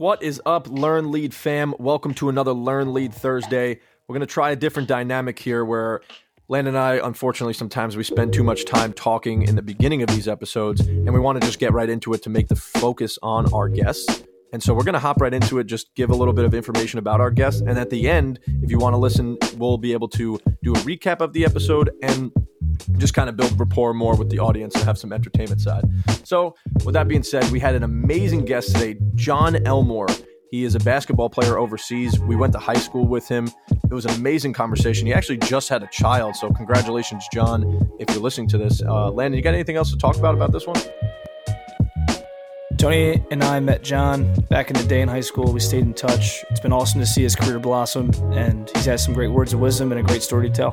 What is up, Learn Lead fam? Welcome to another Learn Lead Thursday. We're going to try a different dynamic here where Landon and I, unfortunately, sometimes we spend too much time talking in the beginning of these episodes, and we want to just get right into it to make the focus on our guests. And so we're going to hop right into it, just give a little bit of information about our guests. And at the end, if you want to listen, we'll be able to do a recap of the episode and just kind of build rapport more with the audience and have some entertainment side. So, with that being said, we had an amazing guest today, Jon Elmore. He is a basketball player overseas. We went to high school with him. It was an amazing conversation. He actually just had a child, so congratulations, Jon, if you're listening to this. Uh, Landon, you got anything else to talk about about this one? Tony and I met Jon back in the day in high school. We stayed in touch. It's been awesome to see his career blossom, and he's had some great words of wisdom and a great story to tell.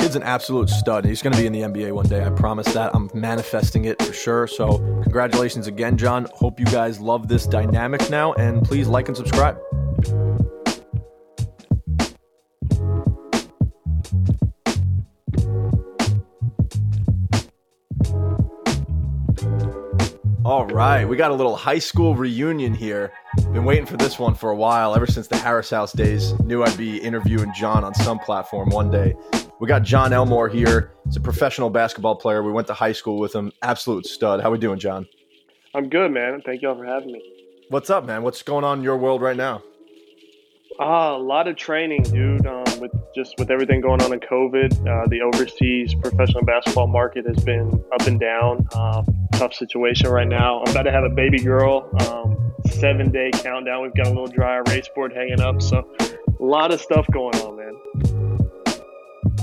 Kid's an absolute stud. He's going to be in the NBA one day. I promise that. I'm manifesting it for sure. So, congratulations again, Jon. Hope you guys love this dynamic now, and please like and subscribe. All right, we got a little high school reunion here. Been waiting for this one for a while, ever since the Harris House days. Knew I'd be interviewing Jon on some platform one day. We got Jon Elmore here. He's a professional basketball player. We went to high school with him. Absolute stud. How we doing, Jon? I'm good, man. Thank y'all for having me. What's up, man? What's going on in your world right now? Ah, a lot of training, dude. Um, with just with everything going on in COVID, uh, the overseas professional basketball market has been up and down. Uh, tough situation right now. I'm about to have a baby girl. Um, seven day countdown. We've got a little dry erase board hanging up. So a lot of stuff going on, man.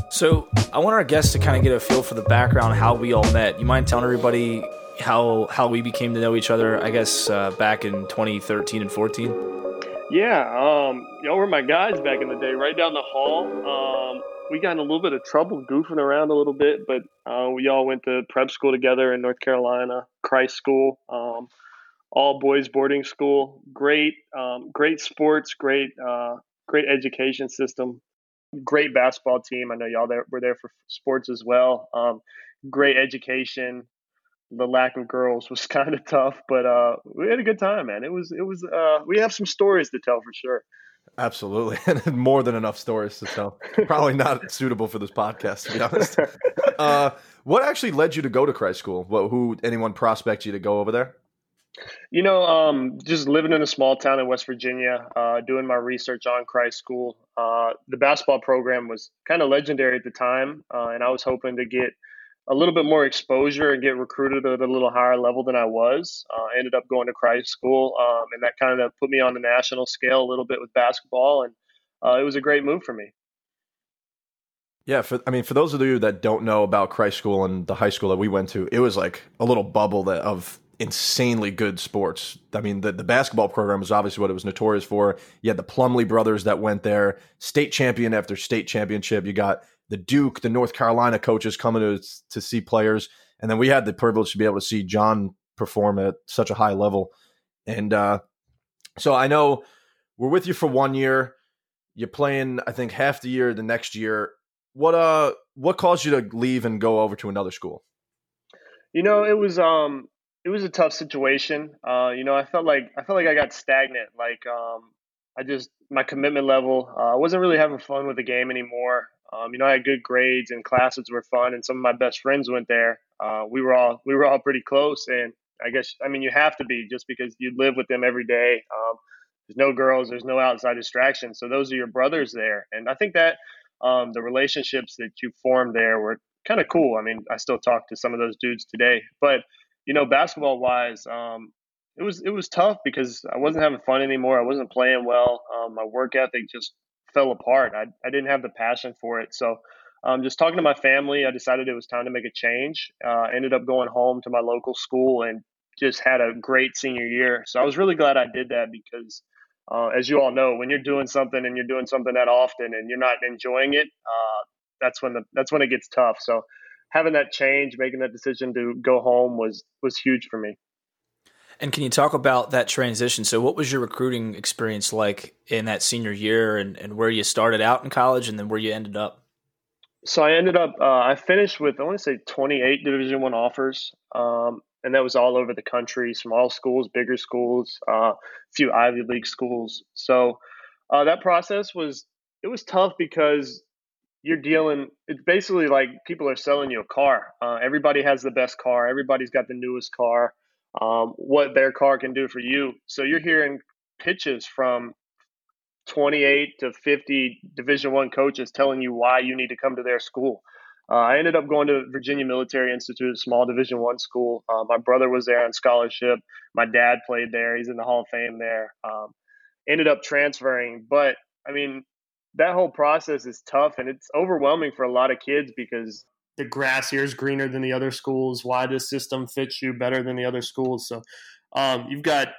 So I want our guests to kind of get a feel for the background, how we all met. You mind telling everybody how how we became to know each other? I guess uh, back in 2013 and 14. Yeah, um, y'all were my guys back in the day, right down the hall. Um, we got in a little bit of trouble goofing around a little bit, but uh, we all went to prep school together in North Carolina, Christ School, um, all boys boarding school. Great, um, great sports, great, uh, great education system, great basketball team. I know y'all there, were there for sports as well. Um, great education, the lack of girls was kind of tough, but uh, we had a good time, man. It was it was uh, we have some stories to tell for sure. Absolutely, and more than enough stories to tell. Probably not suitable for this podcast, to be honest. Uh, what actually led you to go to Christ School? What, who anyone prospect you to go over there? You know, um, just living in a small town in West Virginia, uh, doing my research on Christ School. Uh, the basketball program was kind of legendary at the time, uh, and I was hoping to get a little bit more exposure and get recruited at a little higher level than I was. Uh, I ended up going to Christ School, um, and that kind of put me on the national scale a little bit with basketball, and uh, it was a great move for me. Yeah, for I mean, for those of you that don't know about Christ School and the high school that we went to, it was like a little bubble that of insanely good sports. I mean, the, the basketball program was obviously what it was notorious for. You had the Plumley brothers that went there, state champion after state championship. You got the Duke, the North Carolina coaches coming to to see players, and then we had the privilege to be able to see Jon perform at such a high level. And uh, so I know we're with you for one year. You're playing, I think, half the year the next year. What uh, what caused you to leave and go over to another school? You know, it was um, it was a tough situation. Uh, you know, I felt like I felt like I got stagnant. Like um, I just my commitment level. Uh, I wasn't really having fun with the game anymore. Um, you know, I had good grades and classes were fun, and some of my best friends went there. Uh, we were all we were all pretty close, and I guess I mean you have to be just because you live with them every day. Um, there's no girls, there's no outside distractions, so those are your brothers there, and I think that um, the relationships that you formed there were kind of cool. I mean, I still talk to some of those dudes today, but you know, basketball wise, um, it was it was tough because I wasn't having fun anymore. I wasn't playing well. Um, my work ethic just fell apart. I, I didn't have the passion for it. So, um, just talking to my family, I decided it was time to make a change. Uh, ended up going home to my local school and just had a great senior year. So I was really glad I did that because, uh, as you all know, when you're doing something and you're doing something that often and you're not enjoying it, uh, that's when the that's when it gets tough. So having that change, making that decision to go home was was huge for me. And can you talk about that transition? So, what was your recruiting experience like in that senior year, and, and where you started out in college, and then where you ended up? So I ended up, uh, I finished with I want to say 28 Division One offers, um, and that was all over the country, small schools, bigger schools, uh, a few Ivy League schools. So uh, that process was it was tough because you're dealing. It's basically like people are selling you a car. Uh, everybody has the best car. Everybody's got the newest car. Um, what their car can do for you. So you're hearing pitches from 28 to 50 Division One coaches telling you why you need to come to their school. Uh, I ended up going to Virginia Military Institute, a small Division One school. Uh, my brother was there on scholarship. My dad played there. He's in the Hall of Fame there. Um, ended up transferring, but I mean, that whole process is tough and it's overwhelming for a lot of kids because the grass here is greener than the other schools. Why this system fits you better than the other schools? So um, you've got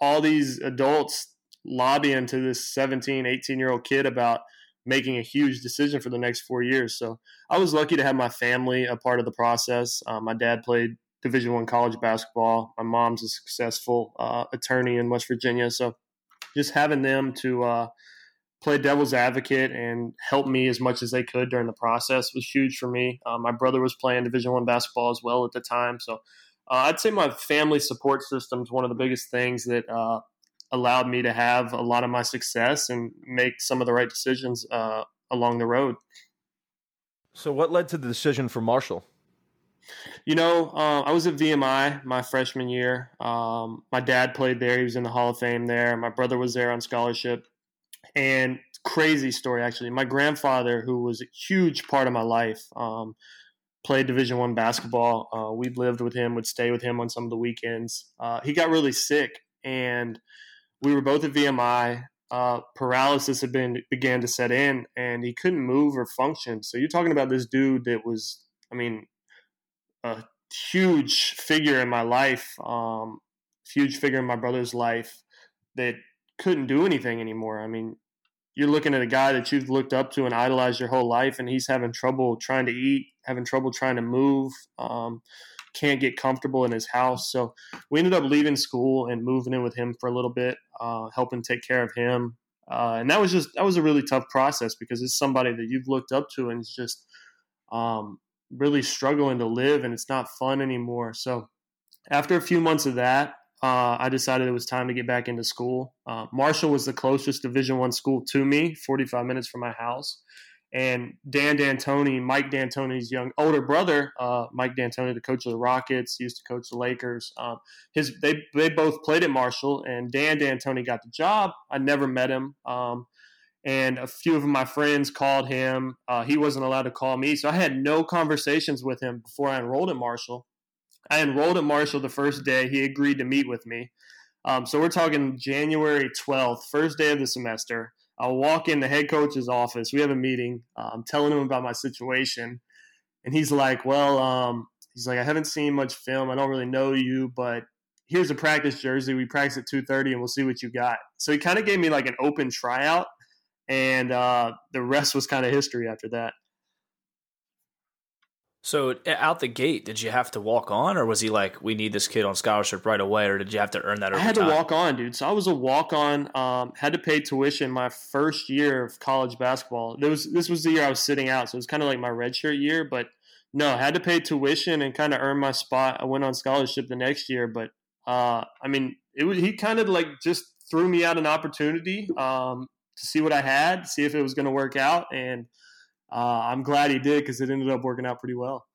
all these adults lobbying to this 17, 18 year old kid about making a huge decision for the next four years. So I was lucky to have my family a part of the process. Um, my dad played Division One college basketball. My mom's a successful uh, attorney in West Virginia. So just having them to uh, play devil's advocate and help me as much as they could during the process was huge for me. Uh, my brother was playing Division One basketball as well at the time. So uh, I'd say my family support system is one of the biggest things that uh, allowed me to have a lot of my success and make some of the right decisions uh, along the road. So, what led to the decision for Marshall? You know, uh, I was at VMI my freshman year. Um, my dad played there; he was in the Hall of Fame there. My brother was there on scholarship, and crazy story actually. My grandfather, who was a huge part of my life, um, played Division One basketball. Uh, we lived with him, would stay with him on some of the weekends. Uh, he got really sick, and we were both at VMI. Uh, paralysis had been began to set in, and he couldn't move or function. So you're talking about this dude that was, I mean, a huge figure in my life, um, huge figure in my brother's life that couldn't do anything anymore. I mean, you're looking at a guy that you've looked up to and idolized your whole life, and he's having trouble trying to eat, having trouble trying to move. Um, can't get comfortable in his house. So we ended up leaving school and moving in with him for a little bit, uh, helping take care of him. Uh, and that was just that was a really tough process because it's somebody that you've looked up to and it's just um, really struggling to live and it's not fun anymore. So after a few months of that, uh, I decided it was time to get back into school. Uh, Marshall was the closest Division One school to me, 45 minutes from my house and Dan D'Antoni, Mike D'Antoni's young older brother, uh, Mike D'Antoni, the coach of the Rockets, used to coach the Lakers. Um, his they they both played at Marshall, and Dan D'Antoni got the job. I never met him, um, and a few of my friends called him. Uh, he wasn't allowed to call me, so I had no conversations with him before I enrolled at Marshall. I enrolled at Marshall the first day. He agreed to meet with me. Um, so we're talking January 12th, first day of the semester. I'll walk in the head coach's office. We have a meeting. I'm telling him about my situation, and he's like, "Well, um, he's like, I haven't seen much film. I don't really know you, but here's a practice jersey. We practice at 2:30, and we'll see what you got." So he kind of gave me like an open tryout, and uh, the rest was kind of history after that. So out the gate, did you have to walk on, or was he like, "We need this kid on scholarship right away," or did you have to earn that? I had time? to walk on, dude. So I was a walk on. Um, had to pay tuition my first year of college basketball. This was this was the year I was sitting out, so it was kind of like my redshirt year. But no, I had to pay tuition and kind of earn my spot. I went on scholarship the next year, but uh, I mean, it was he kind of like just threw me out an opportunity um, to see what I had, see if it was going to work out, and uh, I'm glad he did because it ended up working out pretty well.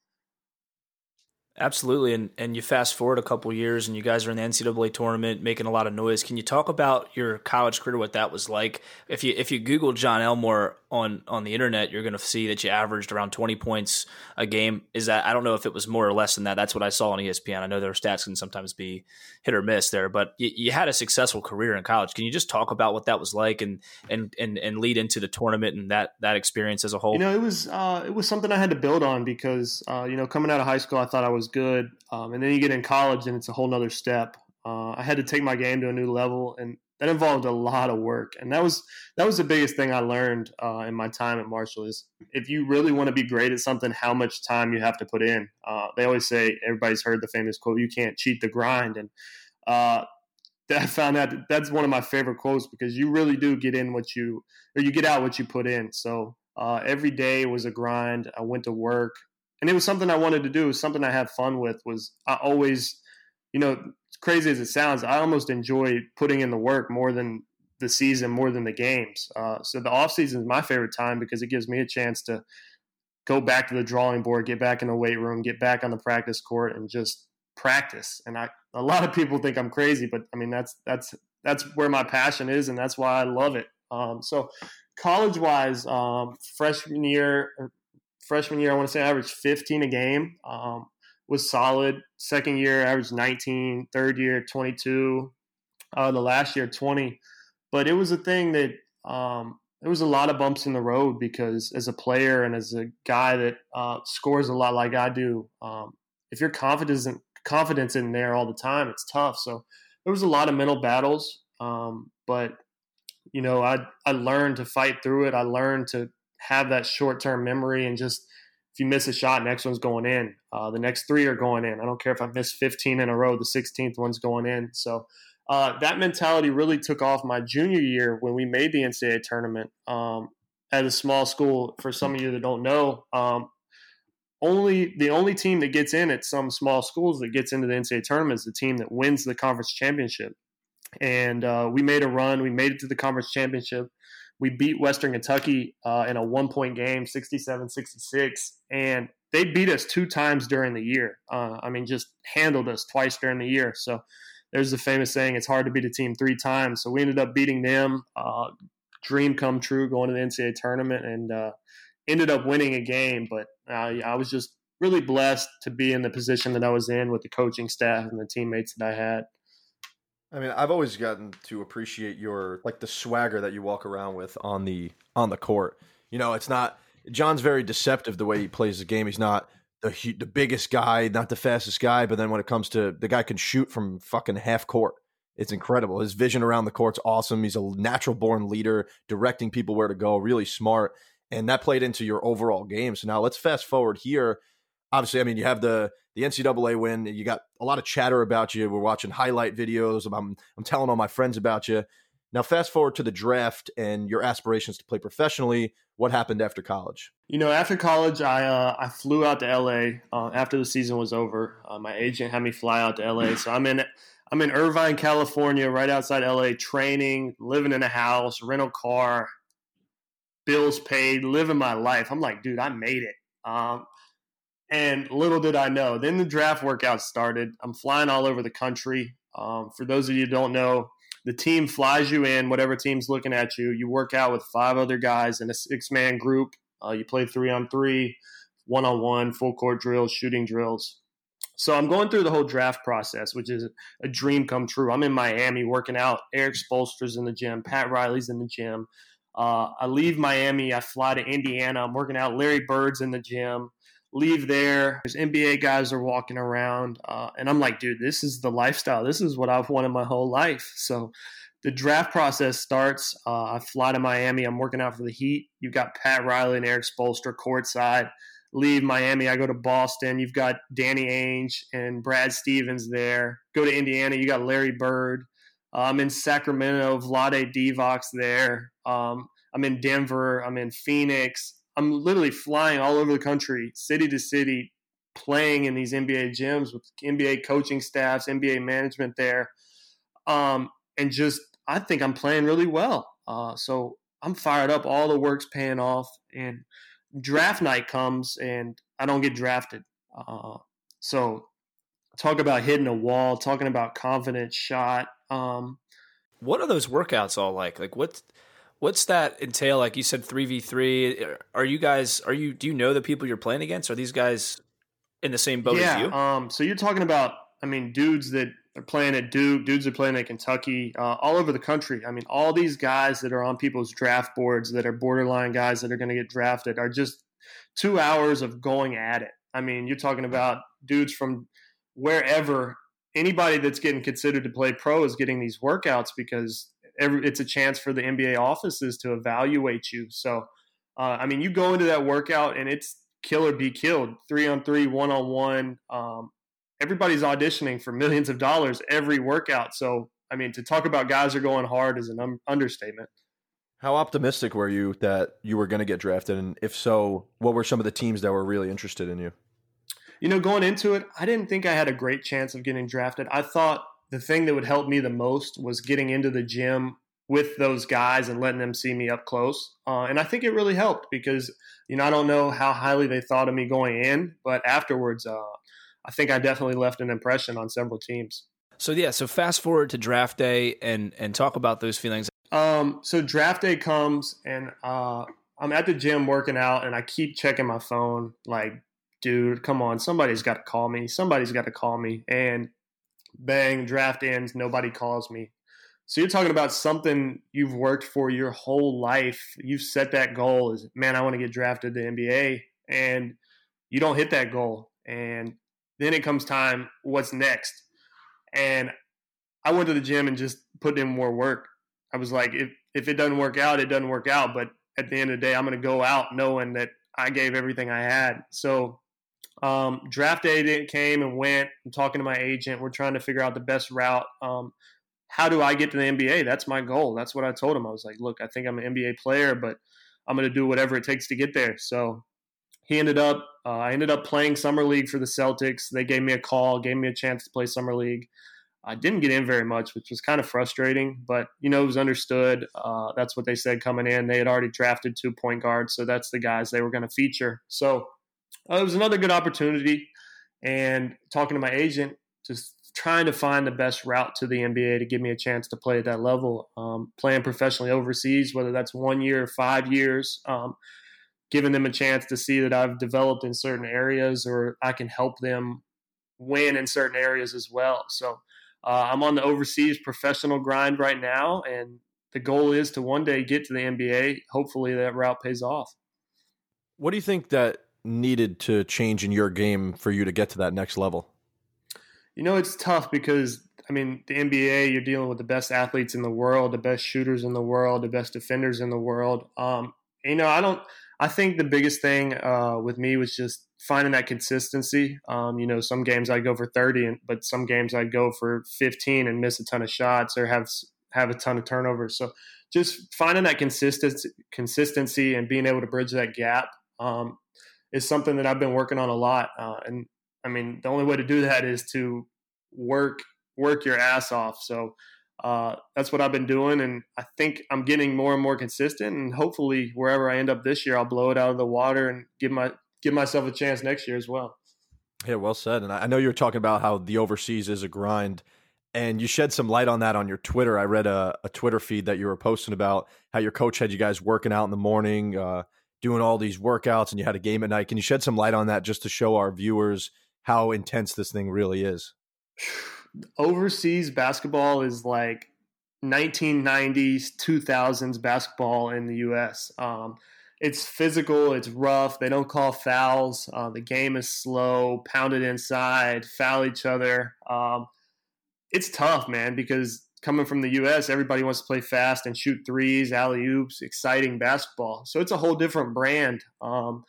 Absolutely, and and you fast forward a couple years, and you guys are in the NCAA tournament, making a lot of noise. Can you talk about your college career, what that was like? If you if you Google Jon Elmore on on the internet, you're going to see that you averaged around 20 points a game. Is that I don't know if it was more or less than that. That's what I saw on ESPN. I know their stats can sometimes be hit or miss there, but you, you had a successful career in college. Can you just talk about what that was like, and and and and lead into the tournament and that that experience as a whole? You know, it was uh, it was something I had to build on because uh, you know coming out of high school, I thought I was good, um, and then you get in college and it's a whole nother step. Uh, I had to take my game to a new level, and that involved a lot of work. And that was that was the biggest thing I learned uh, in my time at Marshall is if you really want to be great at something, how much time you have to put in. Uh, they always say everybody's heard the famous quote, "You can't cheat the grind," and uh, I found out that that's one of my favorite quotes because you really do get in what you or you get out what you put in. So uh, every day was a grind. I went to work, and it was something I wanted to do. It was something I had fun with. Was I always you know, crazy as it sounds, I almost enjoy putting in the work more than the season, more than the games. Uh, so the off season is my favorite time because it gives me a chance to go back to the drawing board, get back in the weight room, get back on the practice court, and just practice. And I, a lot of people think I'm crazy, but I mean that's that's that's where my passion is, and that's why I love it. Um, so college wise, um, freshman year, freshman year, I want to say averaged 15 a game. Um, was solid. Second year, averaged 19. Third year, 22. Uh, the last year, 20. But it was a thing that um, was a lot of bumps in the road because as a player and as a guy that uh, scores a lot like I do, um, if your confidence in, confidence in there all the time, it's tough. So there was a lot of mental battles. Um, but you know, I I learned to fight through it. I learned to have that short term memory and just if you miss a shot, next one's going in. Uh, the next three are going in. I don't care if I miss 15 in a row, the 16th one's going in. So uh, that mentality really took off my junior year when we made the NCAA tournament um, at a small school. For some of you that don't know, um, only the only team that gets in at some small schools that gets into the NCAA tournament is the team that wins the conference championship. And uh, we made a run. We made it to the conference championship. We beat Western Kentucky uh, in a one point game, 67 66. And they beat us two times during the year. Uh, I mean, just handled us twice during the year. So there's the famous saying, it's hard to beat a team three times. So we ended up beating them. Uh, dream come true going to the NCAA tournament and uh, ended up winning a game. But I was just really blessed to be in the position that I was in with the coaching staff and the teammates that I had. I mean, I've always gotten to appreciate your like the swagger that you walk around with on the on the court. You know, it's not Jon's very deceptive the way he plays the game. He's not the the biggest guy, not the fastest guy, but then when it comes to the guy can shoot from fucking half court. It's incredible. His vision around the court's awesome. He's a natural born leader, directing people where to go, really smart. And that played into your overall game. So now let's fast forward here obviously, I mean, you have the the NCAA win. You got a lot of chatter about you. We're watching highlight videos. I'm I'm telling all my friends about you. Now, fast forward to the draft and your aspirations to play professionally. What happened after college? You know, after college, I uh, I flew out to LA uh, after the season was over. Uh, my agent had me fly out to LA, so I'm in I'm in Irvine, California, right outside LA, training, living in a house, rental car, bills paid, living my life. I'm like, dude, I made it. Um, and little did I know, then the draft workout started. I'm flying all over the country. Um, for those of you who don't know, the team flies you in, whatever team's looking at you. You work out with five other guys in a six man group. Uh, you play three on three, one on one, full court drills, shooting drills. So I'm going through the whole draft process, which is a dream come true. I'm in Miami working out. Erik Spoelstra's in the gym. Pat Riley's in the gym. Uh, I leave Miami. I fly to Indiana. I'm working out. Larry Bird's in the gym leave there. There's NBA guys are walking around, uh, and I'm like, dude, this is the lifestyle. This is what I've wanted my whole life. So the draft process starts. Uh, I fly to Miami. I'm working out for the Heat. You've got Pat Riley and Erik Spoelstra courtside. Leave Miami. I go to Boston. You've got Danny Ainge and Brad Stevens there. Go to Indiana. You got Larry Bird. Uh, I'm in Sacramento. Vlade Divac there. Um, I'm in Denver. I'm in Phoenix. I'm literally flying all over the country, city to city, playing in these NBA gyms with NBA coaching staffs, NBA management there, um, and just I think I'm playing really well. Uh, so I'm fired up. All the work's paying off, and draft night comes, and I don't get drafted. Uh, so talk about hitting a wall, talking about confident shot. Um, what are those workouts all like? Like what? What's that entail? Like you said, three v three. Are you guys? Are you? Do you know the people you're playing against? Are these guys in the same boat yeah, as you? Um. So you're talking about? I mean, dudes that are playing at Duke, dudes that are playing at Kentucky, uh, all over the country. I mean, all these guys that are on people's draft boards that are borderline guys that are going to get drafted are just two hours of going at it. I mean, you're talking about dudes from wherever. Anybody that's getting considered to play pro is getting these workouts because every, it's a chance for the NBA offices to evaluate you. So, uh, I mean, you go into that workout and it's kill or be killed, three on three, one on one. Um, everybody's auditioning for millions of dollars every workout. So, I mean, to talk about guys are going hard is an um, understatement. How optimistic were you that you were going to get drafted? And if so, what were some of the teams that were really interested in you? you know, going into it, I didn't think I had a great chance of getting drafted. I thought the thing that would help me the most was getting into the gym with those guys and letting them see me up close. Uh, and I think it really helped because, you know, I don't know how highly they thought of me going in, but afterwards, uh, I think I definitely left an impression on several teams. So yeah, so fast forward to draft day and and talk about those feelings. Um, so draft day comes and uh, I'm at the gym working out and I keep checking my phone. Like, dude, come on, somebody's got to call me. Somebody's got to call me. And bang, draft ends. Nobody calls me. So you're talking about something you've worked for your whole life. You've set that goal is, man, I want to get drafted to the NBA, and you don't hit that goal. And then it comes time, what's next? And I went to the gym and just put in more work. I was like, if if it doesn't work out, it doesn't work out. But at the end of the day, I'm going to go out knowing that I gave everything I had. So um, draft day came and went. I'm talking to my agent. We're trying to figure out the best route. Um, how do I get to the NBA? That's my goal. That's what I told him. I was like, look, I think I'm an NBA player, but I'm going to do whatever it takes to get there. So he ended up, uh, I ended up playing summer league for the Celtics. They gave me a call, gave me a chance to play summer league. I didn't get in very much, which was kind of frustrating, but you know it was understood. Uh, that's what they said coming in. They had already drafted two point guards, so that's the guys they were going to feature. So it was another good opportunity. And talking to my agent, just trying to find the best route to the NBA to give me a chance to play at that level. Um, playing professionally overseas, whether that's one year, or five years, um, giving them a chance to see that I've developed in certain areas or I can help them win in certain areas as well. So uh, I'm on the overseas professional grind right now, and the goal is to one day get to the NBA. Hopefully, that route pays off. What do you think that needed to change in your game for you to get to that next level? You know, it's tough because I mean, the NBA, you're dealing with the best athletes in the world, the best shooters in the world, the best defenders in the world. Um, you know, I don't. I think the biggest thing uh, with me was just finding that consistency. Um, you know, some games I go for 30, and, but some games I go for 15 and miss a ton of shots or have have a ton of turnovers. So just finding that consistency, consistency, and being able to bridge that gap um, is something that I've been working on a lot. Uh, and I mean, the only way to do that is to work work your ass off. So uh, that's what I've been doing, and I think I'm getting more and more consistent. And hopefully, wherever I end up this year, I'll blow it out of the water and give my give myself a chance next year as well. Yeah, well said. And I know you were talking about how the overseas is a grind, and you shed some light on that on your Twitter. I read a, a Twitter feed that you were posting about how your coach had you guys working out in the morning, uh, doing all these workouts, and you had a game at night. Can you shed some light on that just to show our viewers how intense this thing really is? overseas basketball is like 1990s 2000s basketball in the us um, it's physical it's rough they don't call fouls uh, the game is slow pounded inside foul each other um, it's tough man because coming from the us everybody wants to play fast and shoot threes alley oops exciting basketball. So it's a whole different brand. Um,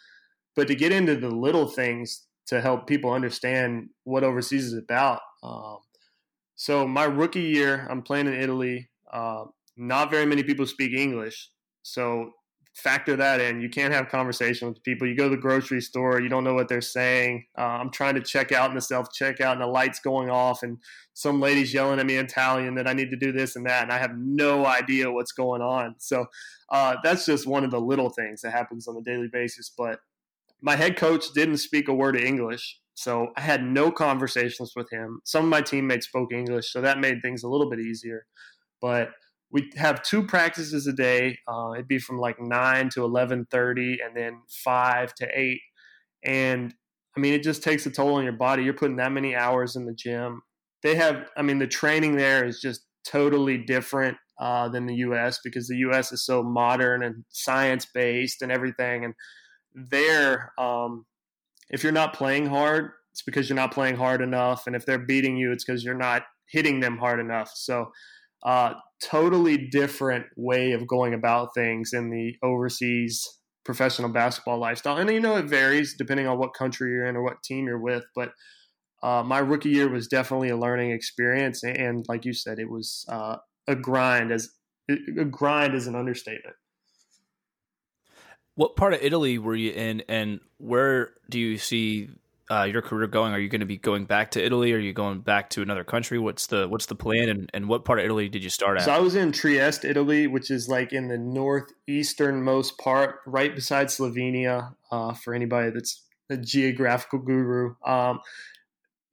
but to get into the little things to help people understand what overseas is about um, so my rookie year, I'm playing in Italy. Uh, not very many people speak English, so factor that in. You can't have conversation with people. You go to the grocery store, you don't know what they're saying. Uh, I'm trying to check out in the self checkout, and the lights going off, and some ladies yelling at me in Italian that I need to do this and that, and I have no idea what's going on. So uh, that's just one of the little things that happens on a daily basis. But my head coach didn't speak a word of English. So I had no conversations with him. Some of my teammates spoke English, so that made things a little bit easier. But we have two practices a day. Uh, it'd be from like nine to eleven thirty, and then five to eight. And I mean, it just takes a toll on your body. You're putting that many hours in the gym. They have, I mean, the training there is just totally different uh, than the U.S. because the U.S. is so modern and science based and everything. And there, um, if you're not playing hard, it's because you're not playing hard enough. And if they're beating you, it's because you're not hitting them hard enough. So, uh, totally different way of going about things in the overseas professional basketball lifestyle. And you know, it varies depending on what country you're in or what team you're with. But uh, my rookie year was definitely a learning experience, and like you said, it was uh, a grind. As a grind is an understatement. What part of Italy were you in, and where do you see uh, your career going? Are you going to be going back to Italy? Are you going back to another country? What's the what's the plan? And, and what part of Italy did you start at? So I was in Trieste, Italy, which is like in the northeasternmost part, right beside Slovenia. Uh, for anybody that's a geographical guru, um,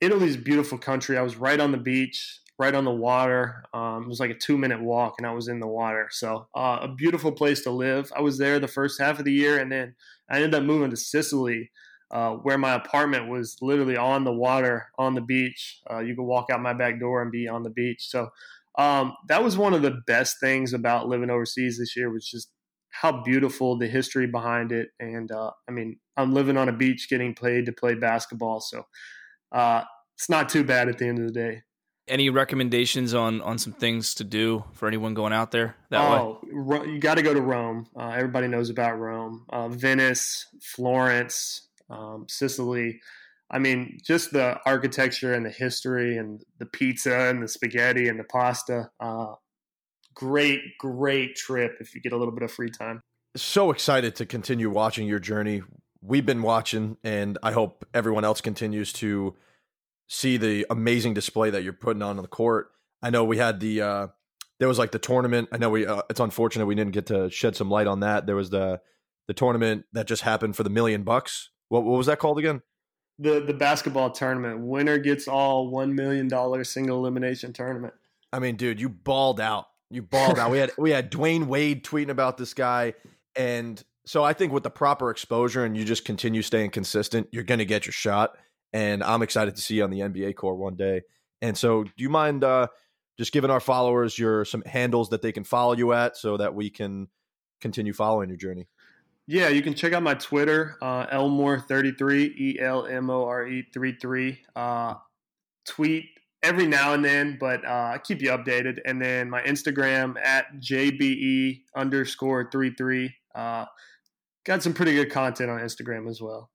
Italy's a beautiful country. I was right on the beach, right on the water. Um, it was like a two minute walk, and I was in the water. So uh, a beautiful place to live. I was there the first half of the year, and then I ended up moving to Sicily uh, where my apartment was literally on the water, on the beach. Uh, you could walk out my back door and be on the beach. So um, that was one of the best things about living overseas this year was just how beautiful the history behind it. And uh, I mean, I'm living on a beach, getting paid to play basketball, so uh, it's not too bad at the end of the day. Any recommendations on on some things to do for anyone going out there that oh, way? you got to go to Rome. Uh, everybody knows about Rome, uh, Venice, Florence, um, Sicily. I mean, just the architecture and the history and the pizza and the spaghetti and the pasta. Uh, great, great trip if you get a little bit of free time. So excited to continue watching your journey. We've been watching, and I hope everyone else continues to see the amazing display that you're putting on on the court. I know we had the uh, there was like the tournament. I know we uh, it's unfortunate we didn't get to shed some light on that. There was the the tournament that just happened for the million bucks what, what was that called again? The the basketball tournament. Winner gets all one million dollar single elimination tournament. I mean, dude, you balled out. You balled out. We had we had Dwyane Wade tweeting about this guy, and so I think with the proper exposure and you just continue staying consistent, you're going to get your shot. And I'm excited to see you on the NBA core one day. And so, do you mind uh, just giving our followers your some handles that they can follow you at, so that we can continue following your journey? Yeah, you can check out my Twitter, uh, Elmore33, E L M O R E 33. Uh, tweet every now and then, but uh, I keep you updated. And then my Instagram at JBE underscore 33. Uh, got some pretty good content on Instagram as well.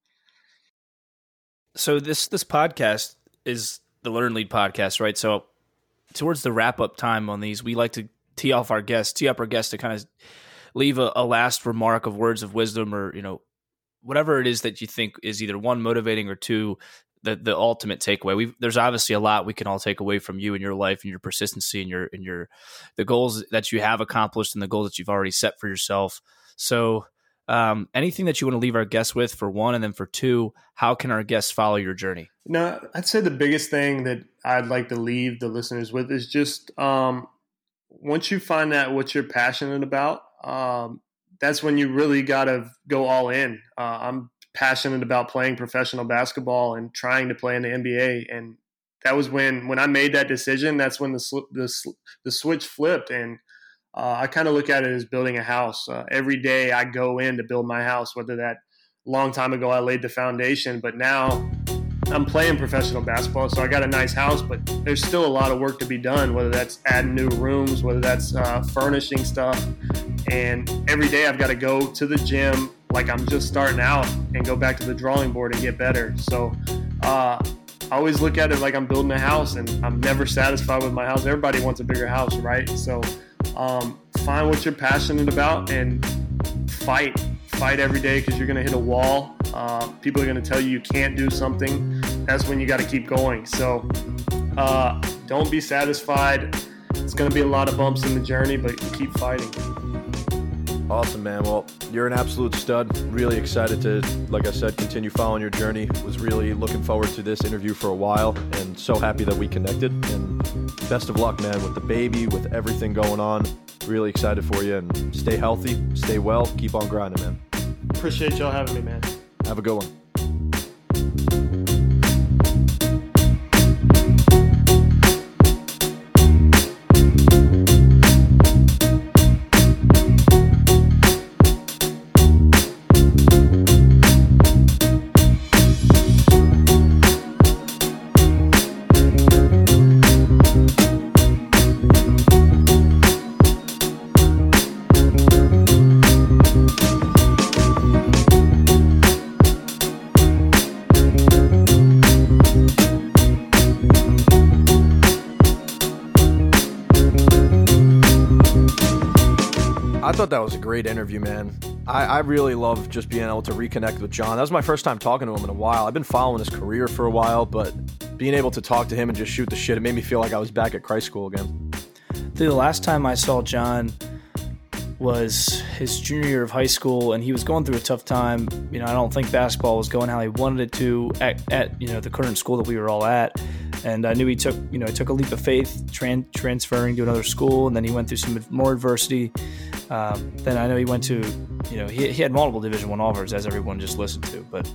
So this this podcast is the Learn Lead podcast, right? So towards the wrap up time on these, we like to tee off our guests, tee up our guests to kind of leave a, a last remark of words of wisdom or you know whatever it is that you think is either one motivating or two the the ultimate takeaway. We there's obviously a lot we can all take away from you and your life and your persistency and your and your the goals that you have accomplished and the goals that you've already set for yourself. So um, anything that you want to leave our guests with for one, and then for two, how can our guests follow your journey? No, I'd say the biggest thing that I'd like to leave the listeners with is just um, once you find out what you're passionate about, um, that's when you really got to go all in. Uh, I'm passionate about playing professional basketball and trying to play in the NBA, and that was when when I made that decision. That's when the the, the switch flipped, and uh, I kind of look at it as building a house. Uh, every day I go in to build my house, whether that long time ago I laid the foundation, but now I'm playing professional basketball, so I got a nice house, but there's still a lot of work to be done, whether that's adding new rooms, whether that's uh, furnishing stuff. And every day I've got to go to the gym like I'm just starting out and go back to the drawing board and get better. So uh, I always look at it like I'm building a house and I'm never satisfied with my house. Everybody wants a bigger house, right? So um, find what you're passionate about and fight fight every day because you're going to hit a wall. Uh, people are going to tell you you can't do something. That's when you got to keep going. So uh, don't be satisfied. It's going to be a lot of bumps in the journey, but keep fighting. Awesome, man. Well, you're an absolute stud. Really excited to, like I said, continue following your journey. Was really looking forward to this interview for a while and so happy that we connected. And best of luck, man, with the baby, with everything going on. Really excited for you and stay healthy, stay well, keep on grinding, man. Appreciate y'all having me, man. Have a good one. Was a great interview, man. I, I, really love just being able to reconnect with Jon. That was my first time talking to him in a while. I've been following his career for a while, but being able to talk to him and just shoot the shit, it made me feel like I was back at Christ school again. the last time I saw Jon was his junior year of high school, and he was going through a tough time. You know, I don't think basketball was going how he wanted it to at, at you know the current school that we were all at. And I knew he took you know he took a leap of faith, tran- transferring to another school, and then he went through some more adversity. Um, then I know he went to you know he, he had multiple Division One offers, as everyone just listened to, but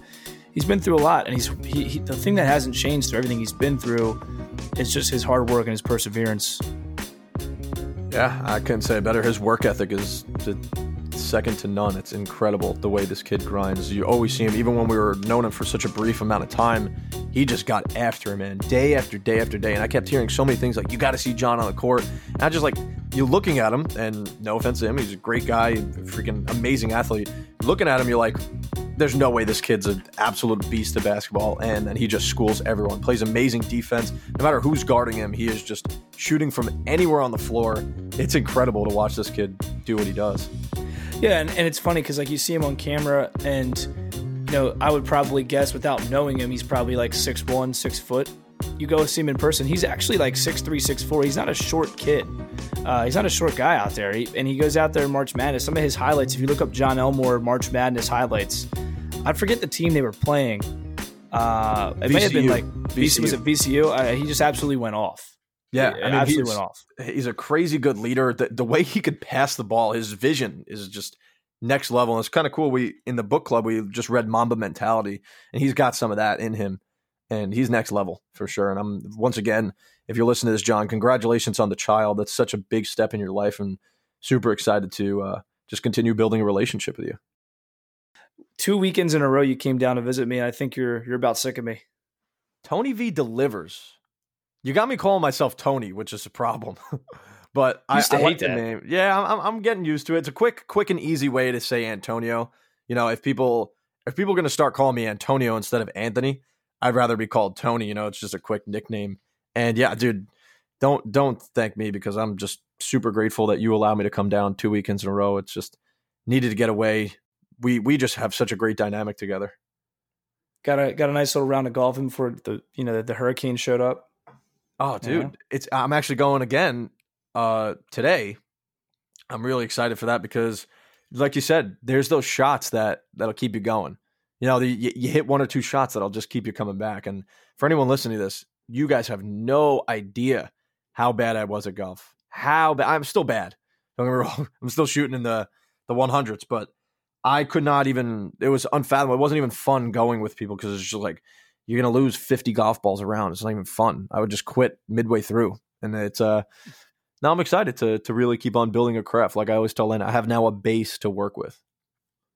he's been through a lot, and he's he, he, the thing that hasn't changed through everything he's been through is just his hard work and his perseverance yeah, I couldn't say better. His work ethic is second to none. It's incredible the way this kid grinds. You always see him, even when we were known him for such a brief amount of time, he just got after him, man, day after day after day. And I kept hearing so many things like, you got to see Jon on the court. And I just like, you're looking at him, and no offense to him, he's a great guy, freaking amazing athlete. Looking at him, you're like, there's no way this kid's an absolute beast of basketball, and then he just schools everyone. Plays amazing defense. No matter who's guarding him, he is just shooting from anywhere on the floor. It's incredible to watch this kid do what he does. Yeah, and, and it's funny because like you see him on camera, and you know I would probably guess without knowing him, he's probably like six one, six foot. You go see him in person, he's actually like six three, six four. He's not a short kid. Uh, he's not a short guy out there, he, and he goes out there in March Madness. Some of his highlights, if you look up Jon Elmore March Madness highlights, I forget the team they were playing. Uh, it VCU. may have been like VCU. Was it VCU? Uh, he just absolutely went off. Yeah, I mean, absolutely went off. He's a crazy good leader. The, the way he could pass the ball, his vision is just next level. And it's kind of cool. We in the book club we just read Mamba Mentality, and he's got some of that in him, and he's next level for sure. And I'm once again, if you're listening to this, Jon, congratulations on the child. That's such a big step in your life, and super excited to uh, just continue building a relationship with you two weekends in a row you came down to visit me. and I think you're you're about sick of me. Tony V delivers. You got me calling myself Tony, which is a problem. but I, I like the name. Yeah, I'm, I'm getting used to it. It's a quick, quick and easy way to say Antonio. You know, if people if people are going to start calling me Antonio instead of Anthony, I'd rather be called Tony. You know, it's just a quick nickname. And yeah, dude, don't don't thank me because I'm just super grateful that you allow me to come down two weekends in a row. It's just needed to get away we we just have such a great dynamic together. Got a got a nice little round of golfing before the you know the, the hurricane showed up. Oh, dude, yeah. it's I'm actually going again uh today. I'm really excited for that because, like you said, there's those shots that that'll keep you going. You know, the, you, you hit one or two shots that'll just keep you coming back. And for anyone listening to this, you guys have no idea how bad I was at golf. How bad I'm still bad. Don't get me wrong. I'm still shooting in the the 100s, but I could not even. It was unfathomable. It wasn't even fun going with people because it's just like you're gonna lose 50 golf balls around. It's not even fun. I would just quit midway through, and it's uh. Now I'm excited to to really keep on building a craft. Like I always tell Lynn, I have now a base to work with.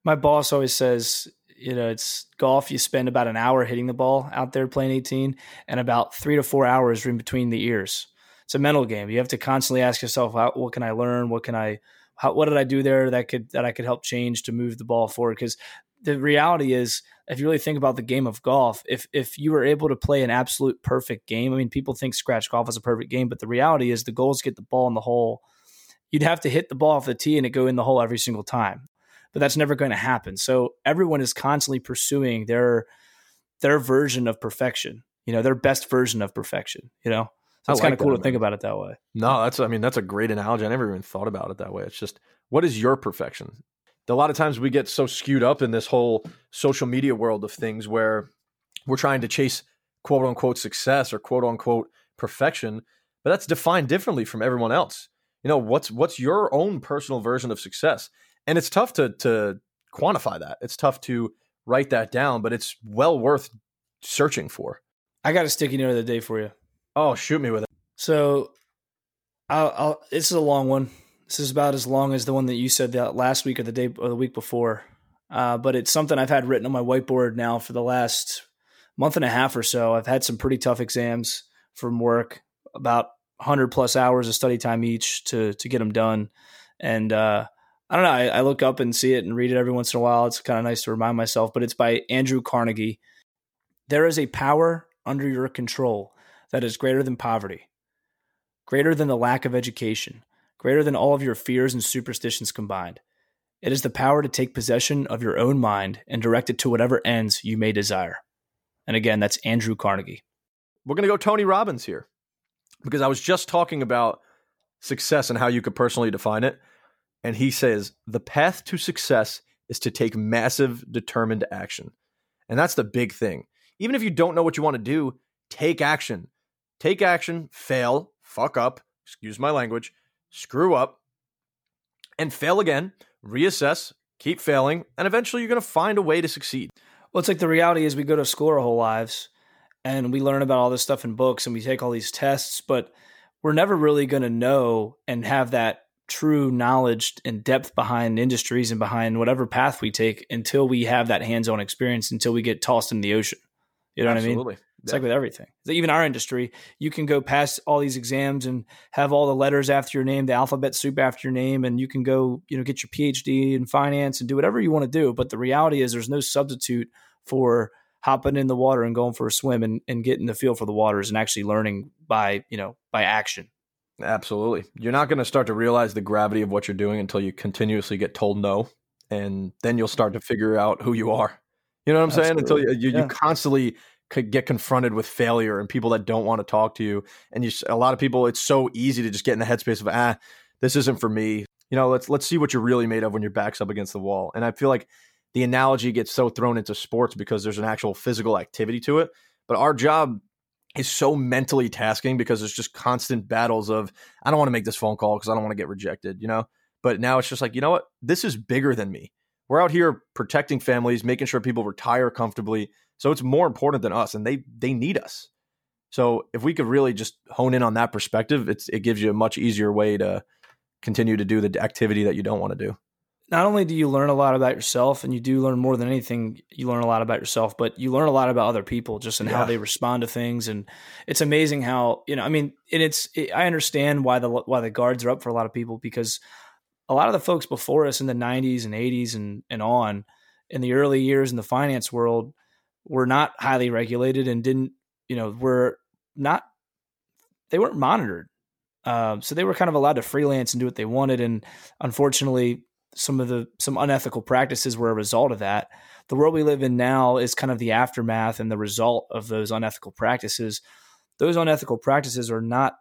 My boss always says, you know, it's golf. You spend about an hour hitting the ball out there playing 18, and about three to four hours in between the ears. It's a mental game. You have to constantly ask yourself, what can I learn? What can I how, what did I do there that could that I could help change to move the ball forward? Because the reality is, if you really think about the game of golf, if if you were able to play an absolute perfect game, I mean, people think scratch golf is a perfect game, but the reality is the goal is to get the ball in the hole. You'd have to hit the ball off the tee and it go in the hole every single time, but that's never going to happen. So everyone is constantly pursuing their their version of perfection. You know, their best version of perfection. You know, so it's like kind of cool to think about it that way. No, that's I mean that's a great analogy. I never even thought about it that way. It's just what is your perfection? A lot of times we get so skewed up in this whole social media world of things where we're trying to chase quote unquote success or quote unquote perfection, but that's defined differently from everyone else. You know, what's what's your own personal version of success? And it's tough to to quantify that. It's tough to write that down, but it's well worth searching for. I got a sticky note of the day for you. Oh, shoot me with it. So, I'll, I'll, this is a long one. This is about as long as the one that you said that last week or the day or the week before. Uh, but it's something I've had written on my whiteboard now for the last month and a half or so. I've had some pretty tough exams from work, about 100 plus hours of study time each to to get them done. And uh, I don't know. I, I, look up and see it and read it every once in a while. It's kind of nice to remind myself. But it's by Andrew Carnegie. There is a power under your control that is greater than poverty, greater than the lack of education, greater than all of your fears and superstitions combined. It is the power to take possession of your own mind and direct it to whatever ends you may desire. And again, that's Andrew Carnegie. We're going to go Tony Robbins here because I was just talking about success and how you could personally define it. And he says the path to success is to take massive, determined action. And that's the big thing. Even if you don't know what you want to do, take action. Take action, fail, fuck up, excuse my language, screw up, and fail again, reassess, keep failing, and eventually you're going to find a way to succeed. Well, it's like the reality is we go to school our whole lives and we learn about all this stuff in books and we take all these tests, but we're never really going to know and have that true knowledge and depth behind industries and behind whatever path we take until we have that hands-on experience until we get tossed in the ocean. You know Absolutely. what I mean? It's yeah. like with everything. Even our industry, you can go past all these exams and have all the letters after your name, the alphabet soup after your name, and you can go, you know, get your PhD in finance and do whatever you want to do. But the reality is, there's no substitute for hopping in the water and going for a swim and, and getting the feel for the waters and actually learning by, you know, by action. Absolutely. You're not going to start to realize the gravity of what you're doing until you continuously get told no. And then you'll start to figure out who you are. You know what I'm Absolutely. saying? Until you, you, yeah. you constantly get confronted with failure and people that don't want to talk to you. And you, a lot of people, it's so easy to just get in the headspace of, ah, this isn't for me. You know, let's let's see what you're really made of when your back's up against the wall. And I feel like the analogy gets so thrown into sports because there's an actual physical activity to it. But our job is so mentally tasking because it's just constant battles of I don't want to make this phone call because I don't want to get rejected, you know. But now it's just like you know what, this is bigger than me. We're out here protecting families, making sure people retire comfortably. So it's more important than us, and they they need us. So if we could really just hone in on that perspective, it's it gives you a much easier way to continue to do the activity that you don't want to do not only do you learn a lot about yourself and you do learn more than anything you learn a lot about yourself but you learn a lot about other people just in yeah. how they respond to things and it's amazing how you know i mean and it's it, i understand why the why the guards are up for a lot of people because a lot of the folks before us in the 90s and 80s and and on in the early years in the finance world were not highly regulated and didn't you know were not they weren't monitored um, so they were kind of allowed to freelance and do what they wanted and unfortunately some of the some unethical practices were a result of that. The world we live in now is kind of the aftermath and the result of those unethical practices. Those unethical practices are not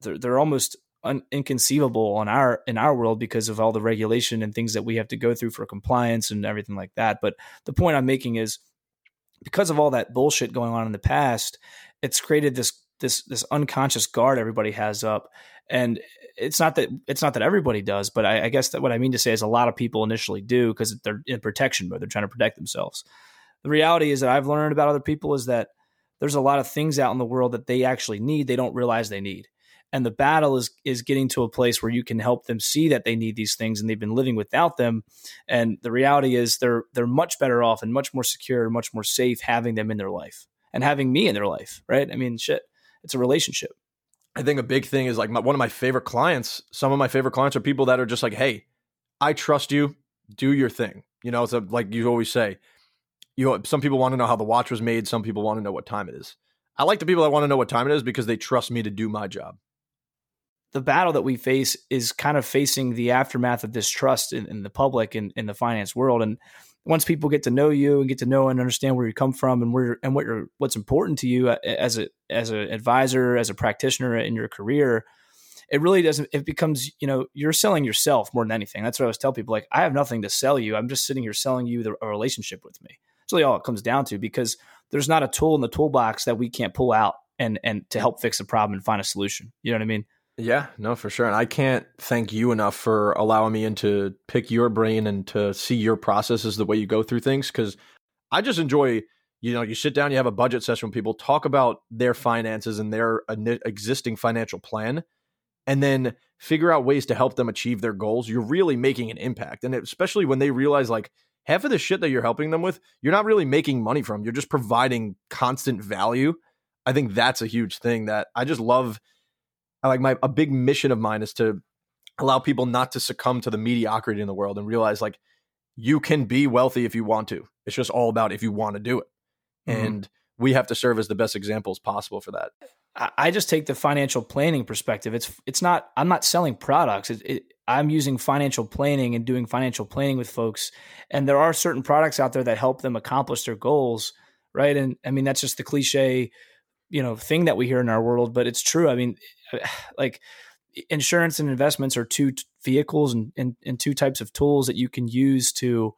they're, they're almost un, inconceivable on our in our world because of all the regulation and things that we have to go through for compliance and everything like that. But the point I'm making is because of all that bullshit going on in the past, it's created this this this unconscious guard everybody has up and it's not that it's not that everybody does, but I, I guess that what I mean to say is a lot of people initially do because they're in protection mode. They're trying to protect themselves. The reality is that I've learned about other people is that there's a lot of things out in the world that they actually need. They don't realize they need. And the battle is is getting to a place where you can help them see that they need these things and they've been living without them. And the reality is they're they're much better off and much more secure and much more safe having them in their life and having me in their life. Right. I mean, shit, it's a relationship. I think a big thing is like my, one of my favorite clients. Some of my favorite clients are people that are just like, "Hey, I trust you. Do your thing." You know, so like you always say, you know, some people want to know how the watch was made. Some people want to know what time it is. I like the people that want to know what time it is because they trust me to do my job. The battle that we face is kind of facing the aftermath of distrust in, in the public and in the finance world. And once people get to know you and get to know and understand where you come from and where and what you're, what's important to you uh, as a as an advisor, as a practitioner in your career, it really doesn't. It becomes you know you're selling yourself more than anything. That's what I always tell people. Like I have nothing to sell you. I'm just sitting here selling you the, a relationship with me. That's really all it comes down to because there's not a tool in the toolbox that we can't pull out and and to help fix a problem and find a solution. You know what I mean? Yeah, no, for sure. And I can't thank you enough for allowing me in to pick your brain and to see your processes, the way you go through things. Cause I just enjoy, you know, you sit down, you have a budget session with people, talk about their finances and their existing financial plan, and then figure out ways to help them achieve their goals. You're really making an impact. And especially when they realize, like, half of the shit that you're helping them with, you're not really making money from, you're just providing constant value. I think that's a huge thing that I just love like my a big mission of mine is to allow people not to succumb to the mediocrity in the world and realize like you can be wealthy if you want to. It's just all about if you want to do it. Mm-hmm. And we have to serve as the best examples possible for that. I just take the financial planning perspective. It's it's not I'm not selling products. It, it, I'm using financial planning and doing financial planning with folks, and there are certain products out there that help them accomplish their goals, right? And I mean that's just the cliche, you know, thing that we hear in our world, but it's true. I mean, eh, like insurance and investments are two vehicles and, and, and two types of tools that you can use to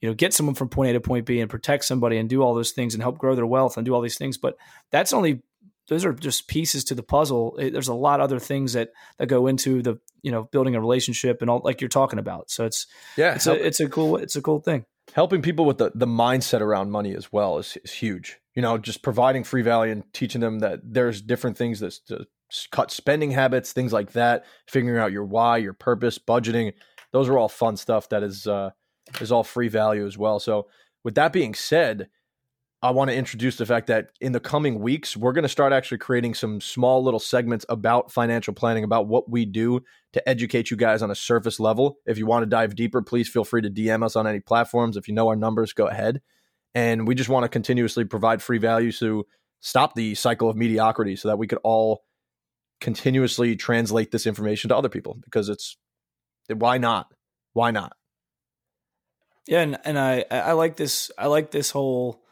you know get someone from point A to point B and protect somebody and do all those things and help grow their wealth and do all these things. But that's only those are just pieces to the puzzle. It, there's a lot of other things that that go into the you know building a relationship and all like you're talking about. So it's yeah, it's a it's a cool it's a cool thing. Helping people with the the mindset around money as well is, is huge. You know, just providing free value and teaching them that there's different things that to cut spending habits, things like that. Figuring out your why, your purpose, budgeting. Those are all fun stuff. That is uh, is all free value as well. So with that being said I want to introduce the fact that in the coming weeks, we're going to start actually creating some small little segments about financial planning, about what we do to educate you guys on a surface level. If you want to dive deeper, please feel free to DM us on any platforms. If you know our numbers, go ahead. And we just want to continuously provide free value to stop the cycle of mediocrity so that we could all continuously translate this information to other people because it's why not? Why not? Yeah, and, and I I like this I like this whole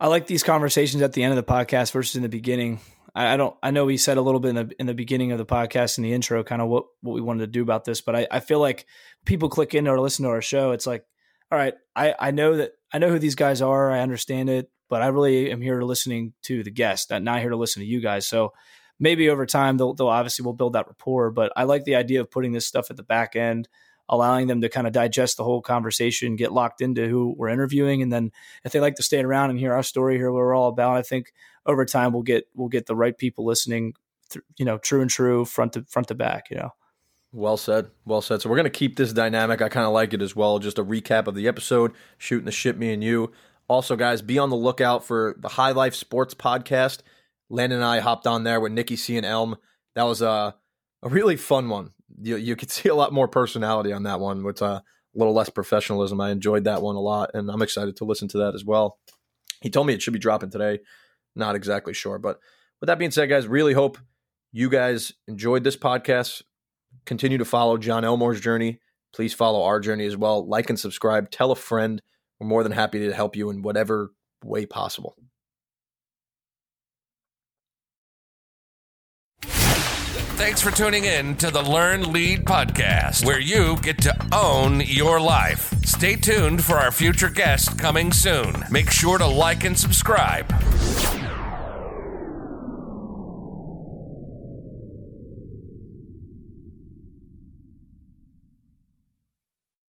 I like these conversations at the end of the podcast versus in the beginning. I, I, don't. I know we said a little bit in the in the beginning of the podcast in the intro, kind of what what we wanted to do about this, but I, I feel like people click in or listen to our show. It's like, all right, I I know that I know who these guys are. I understand it, but I really am here to listening to the guest, not here to listen to you guys. So maybe over time they'll, they'll obviously will build that rapport. But I like the idea of putting this stuff at the back end allowing them to kind of digest the whole conversation, get locked into who we're interviewing, and then if they like to stay around and hear our story, hear what we're all about, I think over time we'll get we'll get the right people listening, th- you know, true and true, front to front to back, you know. Well said. Well said. So we're going to keep this dynamic. I kind of like it as well. Just a recap of the episode, shooting the shit, me and you. Also, guys, be on the lookout for the High Life Sports podcast. Landon and I hopped on there with Nikki C and Elm. That was a, a really fun one you you could see a lot more personality on that one with uh, a little less professionalism. I enjoyed that one a lot, and I'm excited to listen to that as well. He told me it should be dropping today. Not exactly sure, but with that being said, guys, really hope you guys enjoyed this podcast. Continue to follow Jon Elmore's journey. Please follow our journey as well. Like and subscribe. Tell a friend. We're more than happy to help you in whatever way possible. Thanks for tuning in to the Learn Lead podcast, where you get to own your life. Stay tuned for our future guest coming soon. Make sure to like and subscribe.